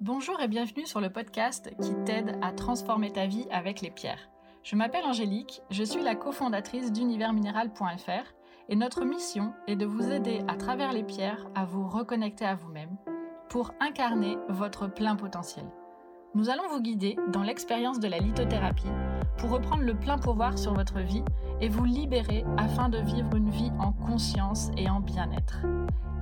Bonjour et bienvenue sur le podcast qui t'aide à transformer ta vie avec les pierres. Je m'appelle Angélique, je suis la cofondatrice d'universminéral.fr et notre mission est de vous aider à travers les pierres à vous reconnecter à vous-même pour incarner votre plein potentiel. Nous allons vous guider dans l'expérience de la lithothérapie pour reprendre le plein pouvoir sur votre vie et vous libérer afin de vivre une vie en conscience et en bien-être.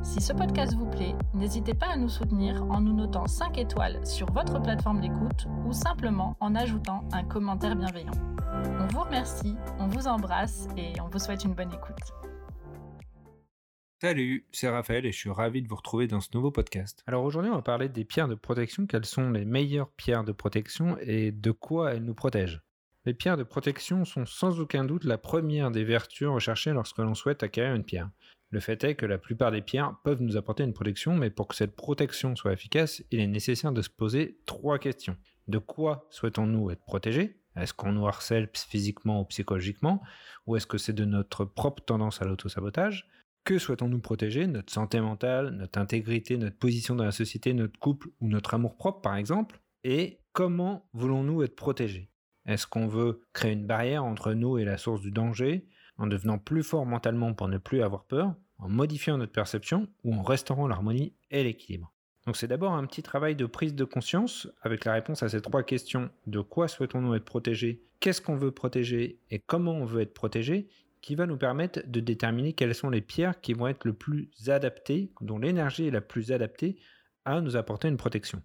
Si ce podcast vous plaît, n'hésitez pas à nous soutenir en nous notant 5 étoiles sur votre plateforme d'écoute ou simplement en ajoutant un commentaire bienveillant. On vous remercie, on vous embrasse et on vous souhaite une bonne écoute. Salut, c'est Raphaël et je suis ravi de vous retrouver dans ce nouveau podcast. Alors aujourd'hui, on va parler des pierres de protection. Quelles sont les meilleures pierres de protection et de quoi elles nous protègent? Les pierres de protection sont sans aucun doute la première des vertus recherchées lorsque l'on souhaite acquérir une pierre. Le fait est que la plupart des pierres peuvent nous apporter une protection, mais pour que cette protection soit efficace, il est nécessaire de se poser trois questions. De quoi souhaitons-nous être protégés? Est-ce qu'on nous harcèle physiquement ou psychologiquement? Ou est-ce que c'est de notre propre tendance à l'autosabotage? Que souhaitons-nous protéger? Notre santé mentale, notre intégrité, notre position dans la société, notre couple ou notre amour-propre par exemple? Et comment voulons-nous être protégés? Est-ce qu'on veut créer une barrière entre nous et la source du danger? En devenant plus fort mentalement pour ne plus avoir peur, en modifiant notre perception ou en restaurant l'harmonie et l'équilibre. Donc c'est d'abord un petit travail de prise de conscience avec la réponse à ces trois questions de quoi souhaitons-nous être protégés, qu'est-ce qu'on veut protéger et comment on veut être protégé qui va nous permettre de déterminer quelles sont les pierres qui vont être le plus adaptées, dont l'énergie est la plus adaptée à nous apporter une protection.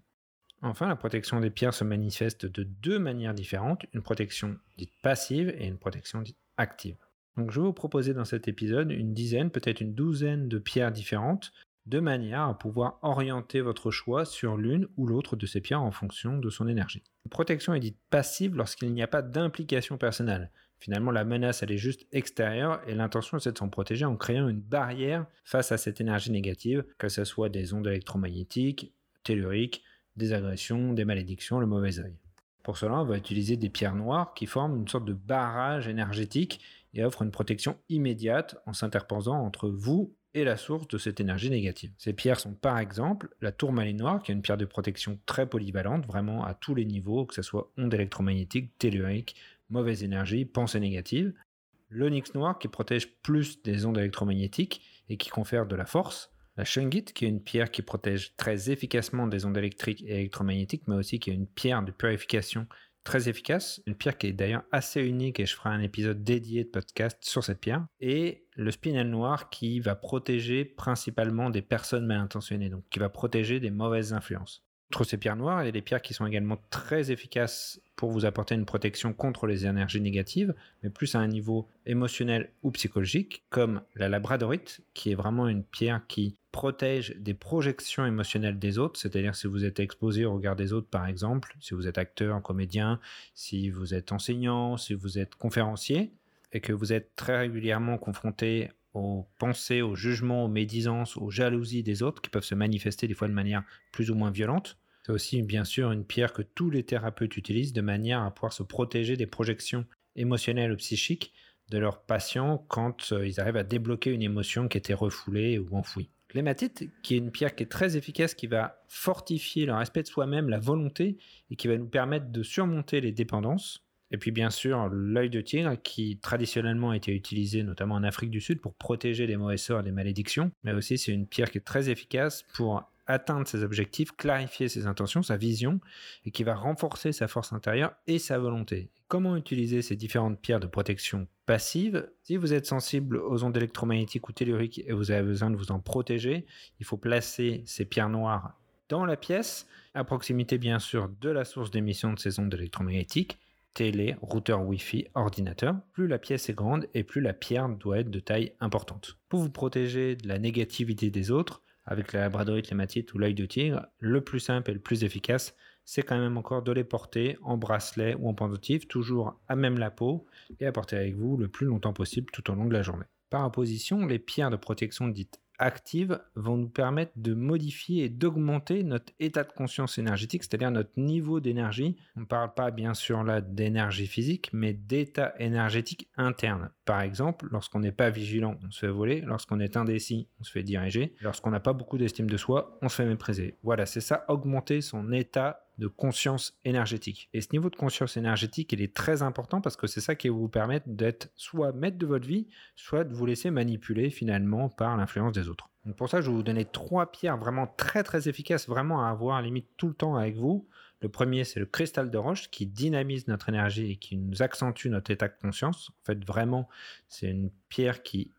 Enfin, la protection des pierres se manifeste de deux manières différentes, une protection dite passive et une protection dite active. Donc je vais vous proposer dans cet épisode une dizaine, peut-être une douzaine de pierres différentes, de manière à pouvoir orienter votre choix sur l'une ou l'autre de ces pierres en fonction de son énergie. La protection est dite passive lorsqu'il n'y a pas d'implication personnelle. Finalement, la menace, elle est juste extérieure et l'intention, c'est de s'en protéger en créant une barrière face à cette énergie négative, que ce soit des ondes électromagnétiques, telluriques, des agressions, des malédictions, le mauvais œil. Pour cela, on va utiliser des pierres noires qui forment une sorte de barrage énergétique et offrent une protection immédiate en s'interposant entre vous et la source de cette énergie négative. Ces pierres sont par exemple la tourmaline noire, qui est une pierre de protection très polyvalente, vraiment à tous les niveaux, que ce soit ondes électromagnétiques, telluriques, mauvaise énergie, pensée négative. L'onyx noir, qui protège plus des ondes électromagnétiques et qui confère de la force. La shungite, qui est une pierre qui protège très efficacement des ondes électriques et électromagnétiques, mais aussi qui est une pierre de purification très efficace, une pierre qui est d'ailleurs assez unique et je ferai un épisode dédié de podcast sur cette pierre. Et le spinel noir qui va protéger principalement des personnes mal intentionnées, donc qui va protéger des mauvaises influences. Outre ces pierres noires, il y a des pierres qui sont également très efficaces pour vous apporter une protection contre les énergies négatives, mais plus à un niveau émotionnel ou psychologique, comme la labradorite, qui est vraiment une pierre qui protège des projections émotionnelles des autres, c'est-à-dire si vous êtes exposé au regard des autres par exemple, si vous êtes acteur, comédien, si vous êtes enseignant, si vous êtes conférencier, et que vous êtes très régulièrement confronté aux pensées, aux jugements, aux médisances, aux jalousies des autres qui peuvent se manifester des fois de manière plus ou moins violente, c'est aussi bien sûr une pierre que tous les thérapeutes utilisent de manière à pouvoir se protéger des projections émotionnelles ou psychiques de leurs patients quand euh, ils arrivent à débloquer une émotion qui était refoulée ou enfouie. L'hématite, qui est une pierre qui est très efficace, qui va fortifier le respect de soi-même, la volonté, et qui va nous permettre de surmonter les dépendances. Et puis bien sûr, l'œil de tigre, qui traditionnellement a été utilisé notamment en Afrique du Sud pour protéger des mauvais sorts et des malédictions, mais aussi c'est une pierre qui est très efficace pour atteindre ses objectifs, clarifier ses intentions, sa vision, et qui va renforcer sa force intérieure et sa volonté. Comment utiliser ces différentes pierres de protection passive? Si vous êtes sensible aux ondes électromagnétiques ou telluriques et vous avez besoin de vous en protéger, il faut placer ces pierres noires dans la pièce, à proximité bien sûr de la source d'émission de ces ondes électromagnétiques, télé, routeur Wi-Fi, ordinateur. Plus la pièce est grande et plus la pierre doit être de taille importante. Pour vous protéger de la négativité des autres, avec la labradorite, l'hématite ou l'œil de tigre, le plus simple et le plus efficace, c'est quand même encore de les porter en bracelet ou en pendentif, toujours à même la peau, et à porter avec vous le plus longtemps possible tout au long de la journée. Par opposition, les pierres de protection dites actives vont nous permettre de modifier et d'augmenter notre état de conscience énergétique, c'est-à-dire notre niveau d'énergie. On ne parle pas bien sûr là d'énergie physique, mais d'état énergétique interne. Par exemple, lorsqu'on n'est pas vigilant, on se fait voler. Lorsqu'on est indécis, on se fait diriger. Lorsqu'on n'a pas beaucoup d'estime de soi, on se fait mépriser. Voilà, c'est ça, augmenter son état de conscience énergétique. Et ce niveau de conscience énergétique, il est très important parce que c'est ça qui va vous permettre d'être soit maître de votre vie, soit de vous laisser manipuler finalement par l'influence des autres. Donc pour ça, je vais vous donner trois pierres vraiment très très efficaces, vraiment à avoir limite tout le temps avec vous. Le premier, c'est le cristal de roche qui dynamise notre énergie et qui nous accentue notre état de conscience. En fait, vraiment, c'est une pierre qui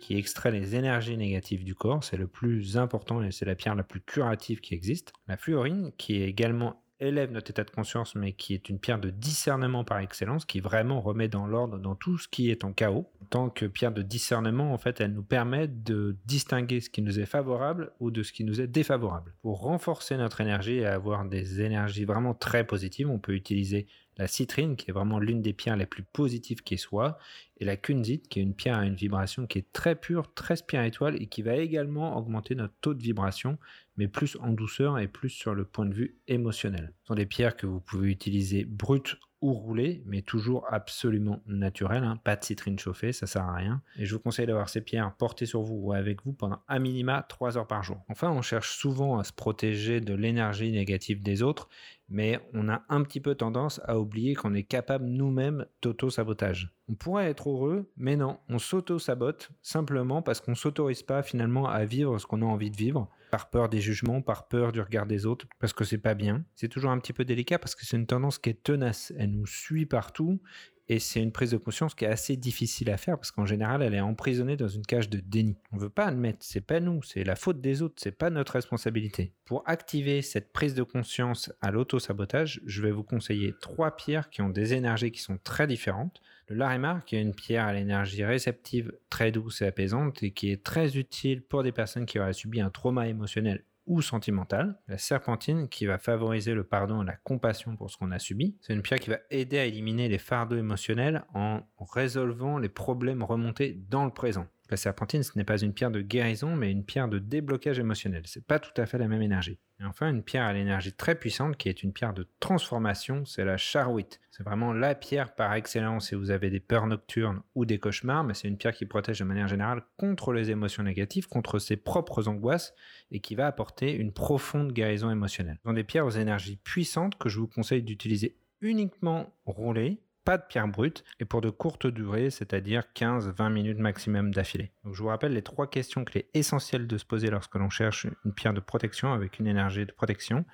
qui extrait les énergies négatives du corps. C'est le plus important et c'est la pierre la plus curative qui existe. La fluorine, qui également élève notre état de conscience, mais qui est une pierre de discernement par excellence, qui vraiment remet dans l'ordre dans tout ce qui est en chaos. Tant que pierre de discernement, en fait, elle nous permet de distinguer ce qui nous est favorable ou de ce qui nous est défavorable. Pour renforcer notre énergie et avoir des énergies vraiment très positives, on peut utiliser la citrine, qui est vraiment l'une des pierres les plus positives qui soit, et la kunzite, qui est une pierre à une vibration qui est très pure, très spirituelle, et qui va également augmenter notre taux de vibration, mais plus en douceur et plus sur le point de vue émotionnel. Ce sont des pierres que vous pouvez utiliser brutes ou mais toujours absolument naturelles, hein. pas de citrine chauffée, ça sert à rien. Et je vous conseille d'avoir ces pierres portées sur vous ou avec vous pendant un minima 3 heures par jour. Enfin, on cherche souvent à se protéger de l'énergie négative des autres, mais on a un petit peu tendance à oublier qu'on est capable nous-mêmes d'auto-sabotage. On pourrait être heureux, mais non, on s'auto-sabote simplement parce qu'on s'autorise pas finalement à vivre ce qu'on a envie de vivre, par peur des jugements, par peur du regard des autres, parce que c'est pas bien. C'est toujours un petit peu délicat parce que c'est une tendance qui est tenace, elle nous suit partout et c'est une prise de conscience qui est assez difficile à faire parce qu'en général, elle est emprisonnée dans une cage de déni. On veut pas admettre, c'est pas nous, c'est la faute des autres, c'est pas notre responsabilité. Pour activer cette prise de conscience à l'auto-sabotage, je vais vous conseiller trois pierres qui ont des énergies qui sont très différentes. Le Larimar, qui est une pierre à l'énergie réceptive très douce et apaisante et qui est très utile pour des personnes qui auraient subi un trauma émotionnel ou sentimentale. La serpentine qui va favoriser le pardon et la compassion pour ce qu'on a subi. C'est une pierre qui va aider à éliminer les fardeaux émotionnels en résolvant les problèmes remontés dans le présent. La serpentine, ce n'est pas une pierre de guérison, mais une pierre de déblocage émotionnel. C'est pas tout à fait la même énergie. Et enfin, une pierre à l'énergie très puissante qui est une pierre de transformation, c'est la charouite. C'est vraiment la pierre par excellence si vous avez des peurs nocturnes ou des cauchemars, mais c'est une pierre qui protège de manière générale contre les émotions négatives, contre ses propres angoisses et qui va apporter une profonde guérison émotionnelle. Ce sont des pierres aux énergies puissantes que je vous conseille d'utiliser uniquement roulées pas de pierre brute et pour de courtes durées, c'est-à-dire 15-20 minutes maximum d'affilée. Je vous rappelle les trois questions clés essentielles de se poser lorsque l'on cherche une pierre de protection avec une énergie de protection.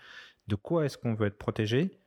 De quoi est-ce qu'on veut être protégé?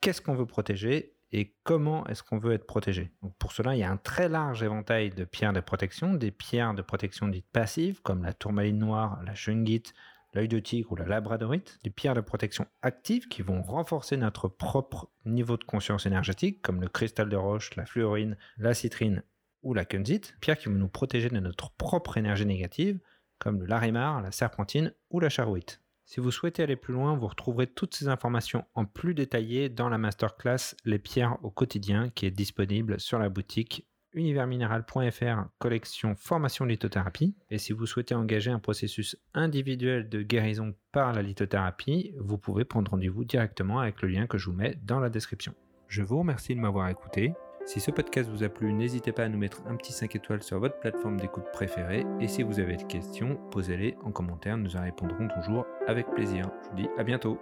Qu'est-ce qu'on veut protéger? Et comment est-ce qu'on veut être protégé? pour cela, il y a un très large éventail de pierres de protection, des pierres de protection dites passives comme la tourmaline noire, la shungite, l'œil de tigre ou la labradorite, des pierres de protection actives qui vont renforcer notre propre niveau de conscience énergétique, comme le cristal de roche, la fluorine, la citrine ou la kunzite, pierres qui vont nous protéger de notre propre énergie négative, comme le larimar, la serpentine ou la charouite. Si vous souhaitez aller plus loin, vous retrouverez toutes ces informations en plus détaillé dans la masterclass Les pierres au quotidien qui est disponible sur la boutique universminéral.fr collection formation lithothérapie. Et si vous souhaitez engager un processus individuel de guérison par la lithothérapie, vous pouvez prendre rendez-vous directement avec le lien que je vous mets dans la description. Je vous remercie de m'avoir écouté. Si ce podcast vous a plu, n'hésitez pas à nous mettre un petit 5 étoiles sur votre plateforme d'écoute préférée. Et si vous avez des questions, posez-les en commentaire, nous en répondrons toujours avec plaisir. Je vous dis à bientôt.